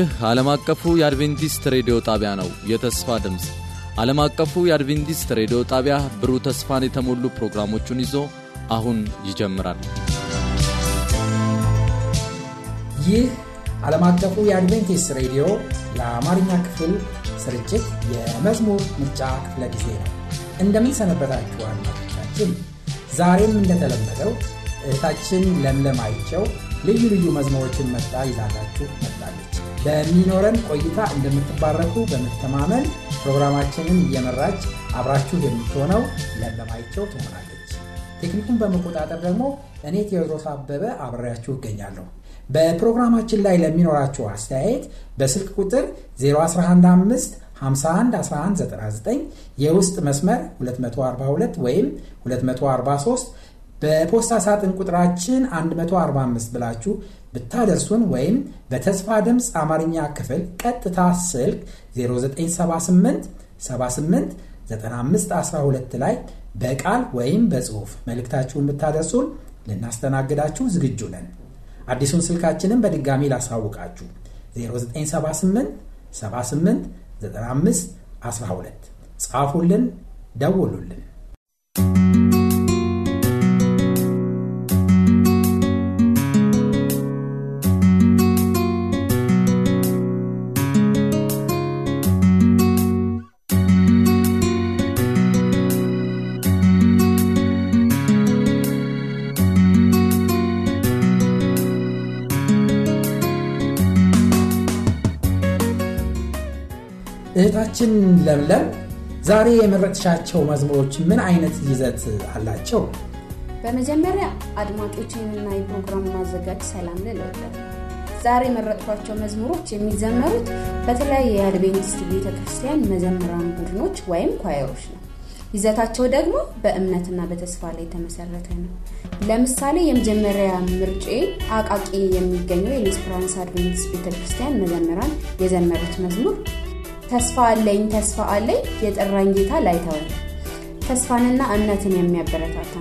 ይህ ዓለም አቀፉ የአድቬንቲስት ሬዲዮ ጣቢያ ነው። የተስፋ ድምፅ ዓለም አቀፉ የአድቬንቲስት ሬዲዮ ጣቢያ ብሩህ ተስፋን የተሞሉ ፕሮግራሞቹን ይዞ አሁን ይጀምራል። ይህ ዓለም አቀፉ የአድቬንቲስት ሬዲዮ የአማርኛ ክፍል ስርጭት የመዝሙር ምርጫ ክፍለ ጊዜ ነው። እንደምን ሰነበታችሁ አድማጮቻችን። ዛሬም እንደተለመደው እህታችን ለምለም ልዩ ልዩ መዝሙሮችን መጣ ይዛላችሁ መጣለች። በሚኖረን ቆይታ እንደምትባረኩ በመተማመን ፕሮግራማችንን እየመራች አብራችሁ የምትሆነው ለምለም አይቸው ትሆናለች። ቴክኒኩን በመቆጣጠር ደግሞ እኔ ቴዎድሮስ አበበ አብሬያችሁ እገኛለሁ። በፕሮግራማችን ላይ ለሚኖራችሁ አስተያየት በስልክ ቁጥር 0115 51 1199 የውስጥ መስመር 242 ወይም 243 በፖስታ ሳጥን ቁጥራችን 145 ብላችሁ ብታደርሱን ወይም በተስፋ ድምፅ አማርኛ ክፍል ቀጥታ ስልክ 0978 78 9512 ላይ በቃል ወይም በጽሑፍ መልእክታችሁን ብታደርሱን ልናስተናግዳችሁ ዝግጁ ነን። አዲሱን ስልካችንን በድጋሚ ላሳውቃችሁ 0978 78 95 12 ጻፉልን፣ ደውሉልን። እህታችን ለምለም ዛሬ የመረጥሻቸው መዝሙሮች ምን አይነት ይዘት አላቸው? በመጀመሪያ አድማጮችንና የፕሮግራሙ ማዘጋጅ ሰላም ልል ዛሬ የመረጥኳቸው መዝሙሮች የሚዘመሩት በተለያየ የአድቬንቲስት ቤተ ክርስቲያን መዘምራን ቡድኖች ወይም ኳየሮች ነው። ይዘታቸው ደግሞ በእምነትና በተስፋ ላይ የተመሰረተ ነው። ለምሳሌ የመጀመሪያ ምርጬ አቃቂ የሚገኘው የሌስፕራንስ አድቬንቲስት ቤተ ክርስቲያን መዘምራን የዘመሩት መዝሙር ተስፋ አለኝ ተስፋ አለኝ የጠራኝ ጌታ ላይተወኝ። ተስፋንና እምነትን የሚያበረታታ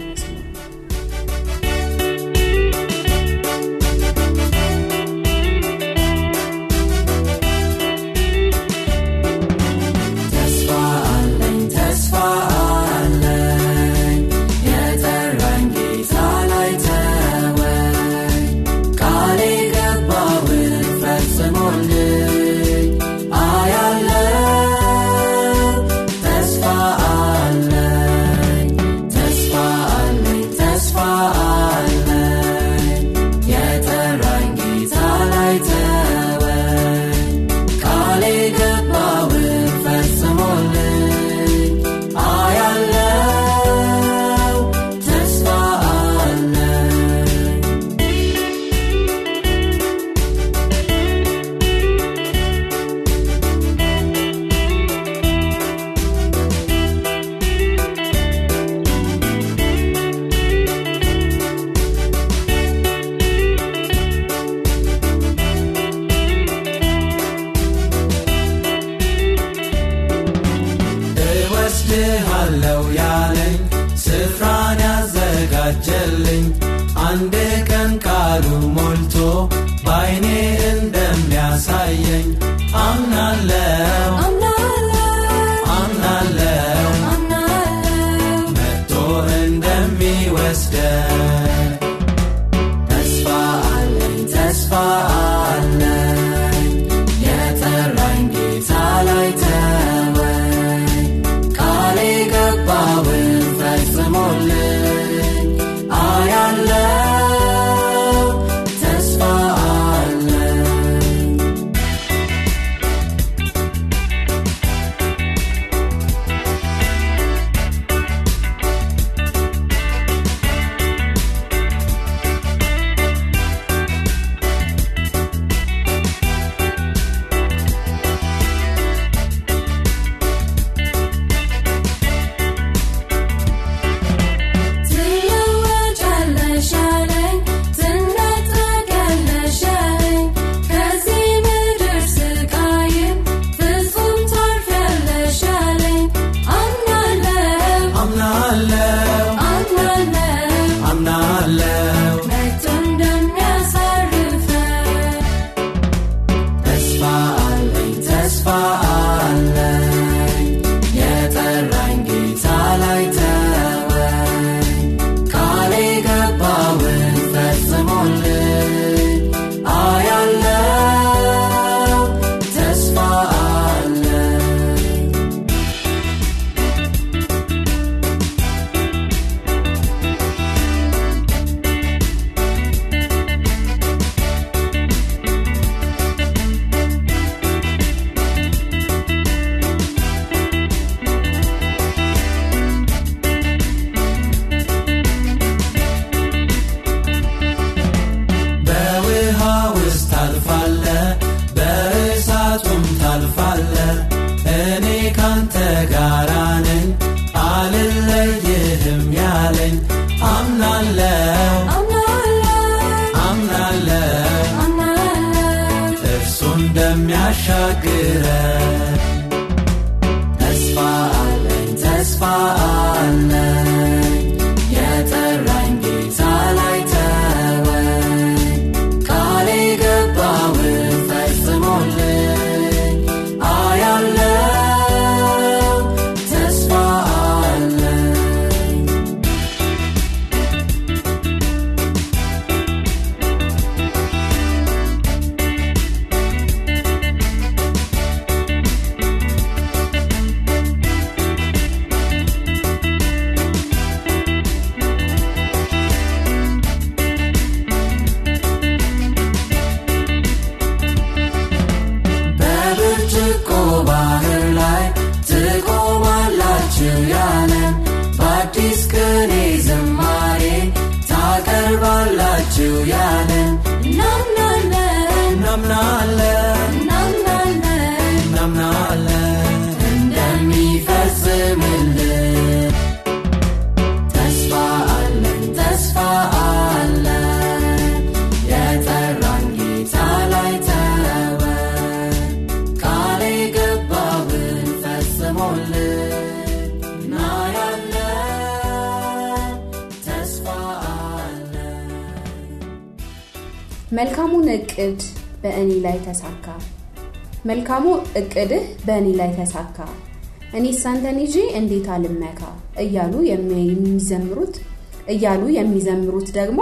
መልካሙን እቅድ በእኔ ላይ ተሳካ። መልካሙ እቅድህ በእኔ ላይ ተሳካ። እኔ ሳንተን ይዤ እንዴት አልመካ? እያሉ የሚ- የሚዘምሩት እያሉ የሚዘምሩት ደግሞ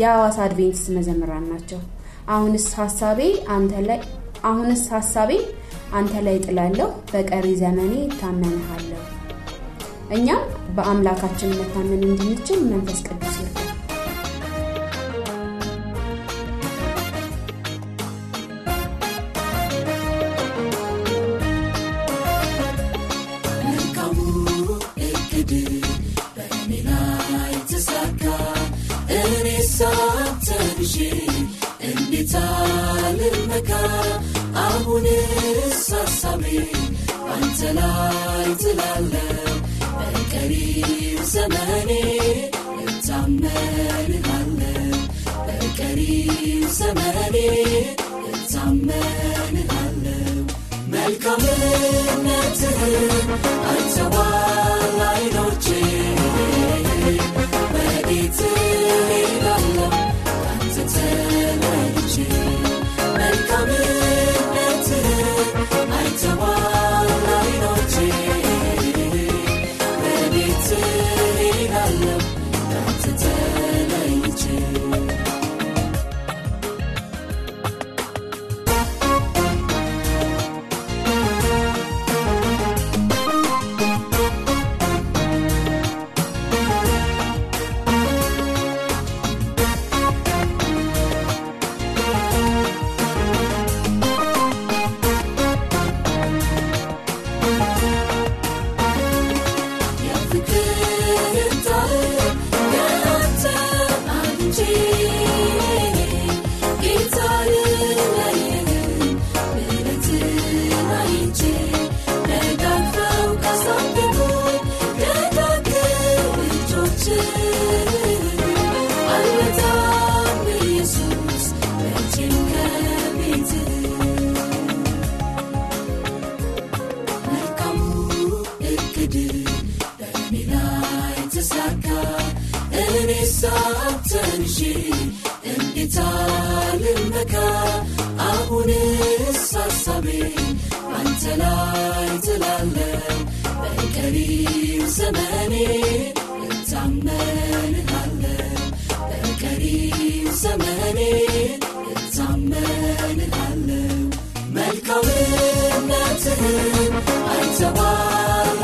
የሐዋሳ አድቬንቲስት መዘምራን ናቸው። አሁንስ ሀሳቤ አንተ ላይ አሁንስ ሀሳቤ አንተ ላይ ጥላለሁ በቀሪ ዘመኔ እታመንሃለሁ። እኛም በአምላካችን መታመን እንድንችል መንፈስ ቅዱስ ይርዳል አሁንስ ሀሳቤ አንተ ላይ ትላለው በቀሪው ዘመኔ እታመንሃለው በቀሪው ዘመኔ እታመንሃለው በቀሪው ዘመኔ እታመንሃለው መልካምነትህን አይተዋል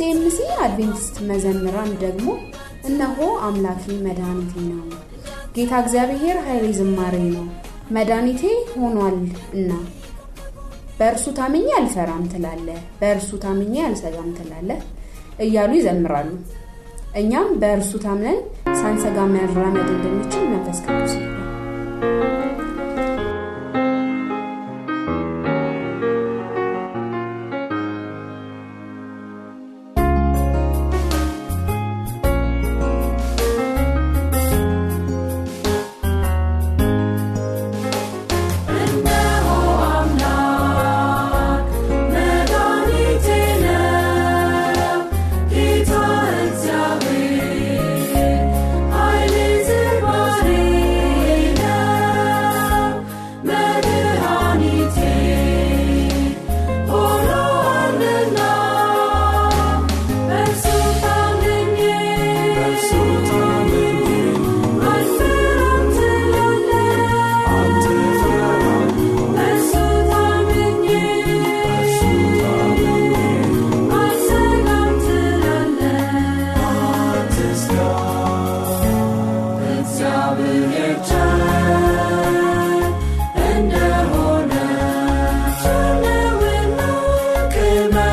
ሲኤምሲ አድቬንቲስት መዘምራን ደግሞ እነሆ አምላኬ መድኃኒቴ ነው፣ ጌታ እግዚአብሔር ኃይሌ ዝማሬ ነው፣ መድኃኒቴ ሆኗል እና በእርሱ ታምኜ አልፈራም ትላለህ፣ በእርሱ ታምኜ አልሰጋም ትላለህ እያሉ ይዘምራሉ። እኛም በእርሱ ታምነን ሳንሰጋ መራመድ እንደምንችል መንፈስ ቅዱስ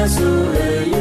Jesu,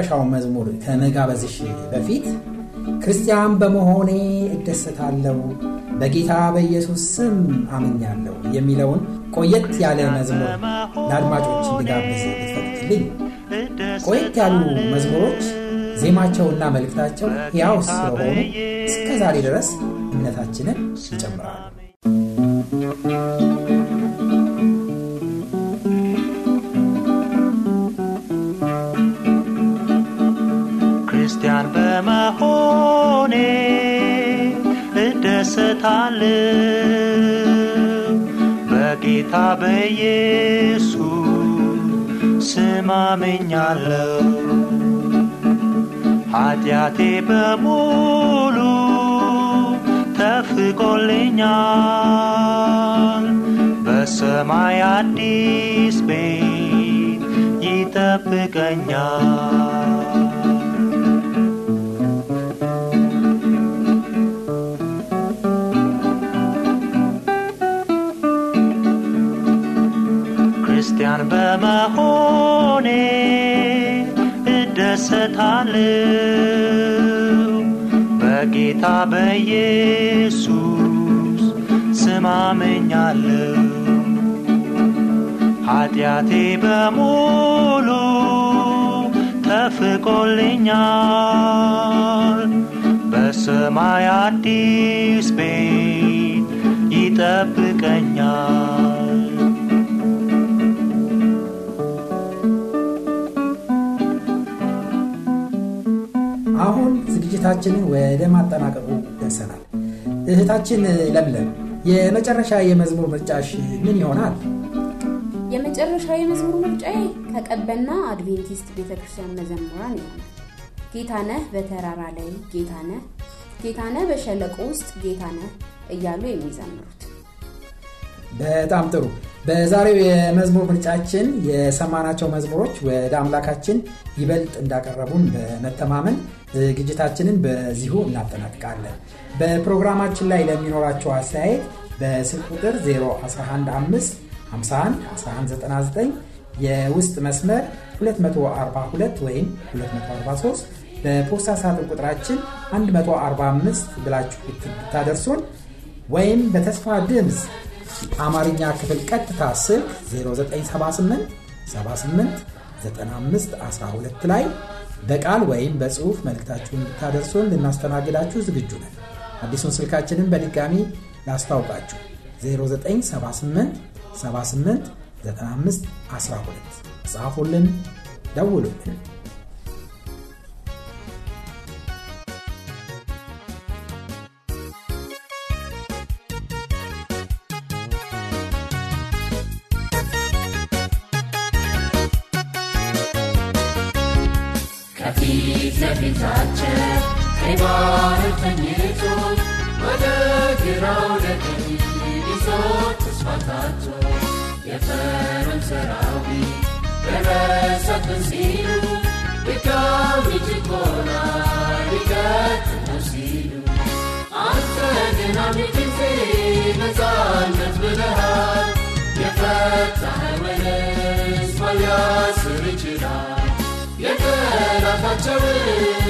የመጨረሻውን መዝሙር ከመጋበዝሽ በፊት ክርስቲያን በመሆኔ እደሰታለሁ በጌታ በኢየሱስ ስም አምኛለሁ የሚለውን ቆየት ያለ መዝሙር ለአድማጮች እንዲጋብዝ ብትፈቅድልኝ። ቆየት ያሉ መዝሙሮች ዜማቸውና መልእክታቸው ሕያው ስለሆኑ እስከ ዛሬ ድረስ እምነታችንን ይጨምራሉ። እደሰታለሁ በጌታ በኢየሱስ ስም አምኛለሁ። ኃጢአቴ በሙሉ ተፍቆልኛል። በሰማይ አዲስ ቤት ይጠብቀኛል። ክርስቲያን በመሆኔ እደሰታለሁ በጌታ በኢየሱስ ስም አምኛለሁ። ኃጢአቴ በሙሉ ተፍቆልኛል። በሰማይ አዲስ ቤት ይጠብቀኛል። ዝግጅታችንን ወደ ማጠናቀቁ ደርሰናል። እህታችን ለምለም የመጨረሻ የመዝሙር ምርጫሽ ምን ይሆናል? የመጨረሻ የመዝሙር ምርጫዬ ከቀበና አድቬንቲስት ቤተክርስቲያን መዘምራን ይሆናል። ጌታነህ በተራራ ላይ ጌታነህ፣ ጌታነህ በሸለቆ ውስጥ ጌታነህ እያሉ የሚዘምሩት በጣም ጥሩ። በዛሬው የመዝሙር ምርጫችን የሰማናቸው መዝሙሮች ወደ አምላካችን ይበልጥ እንዳቀረቡን በመተማመን ዝግጅታችንን በዚሁ እናጠናቅቃለን። በፕሮግራማችን ላይ ለሚኖራቸው አስተያየት በስልክ ቁጥር 0115 51 1199 የውስጥ መስመር 242 ወይም 243 በፖስታ ሳጥን ቁጥራችን 145 ብላችሁ ብታደርሱን ወይም በተስፋ ድምፅ አማርኛ ክፍል ቀጥታ ስልክ 0978 78 95 12 ላይ በቃል ወይም በጽሑፍ መልእክታችሁን ብታደርሱን ልናስተናግዳችሁ ዝግጁ ነን። አዲሱን ስልካችንን በድጋሚ ላስታውቃችሁ 0978 78 95 12 ጻፉልን፣ ደውሉልን። Factory.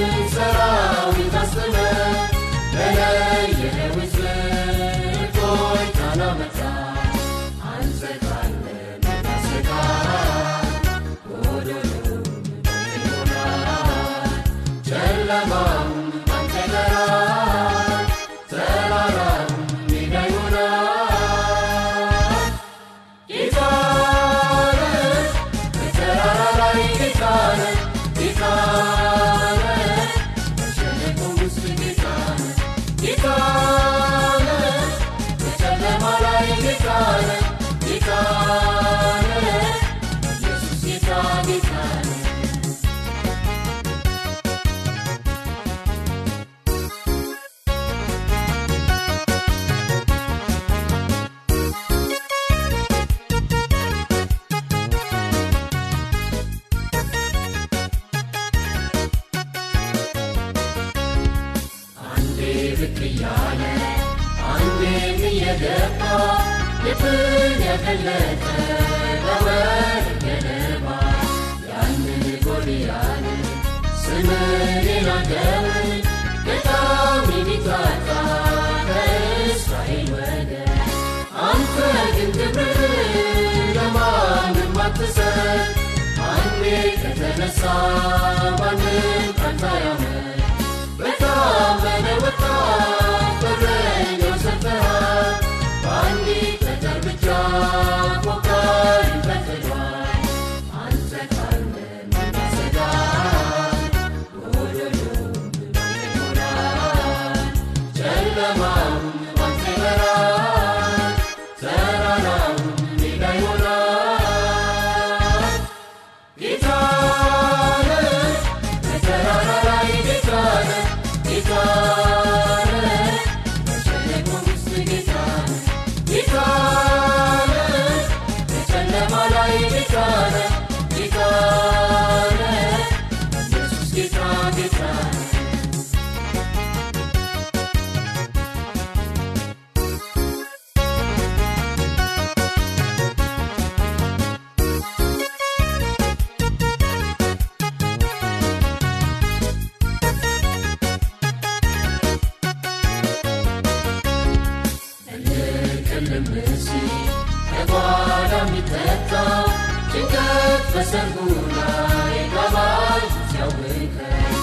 በሰርጉ ላይ ቀባል ሲያውርከኝ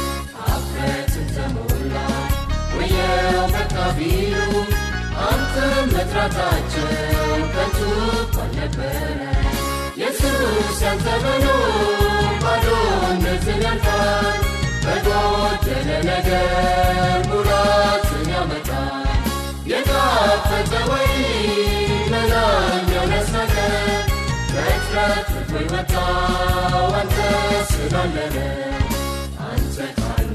አፍረትን ተሞላ ወየው መጣ ቢሉ አንተም መጥራታቸው ከንቱ አልነበረ ኢየሱስ ያንተ አንተ ትኩር መጣ አንተ ስላለነ አንተ ካለ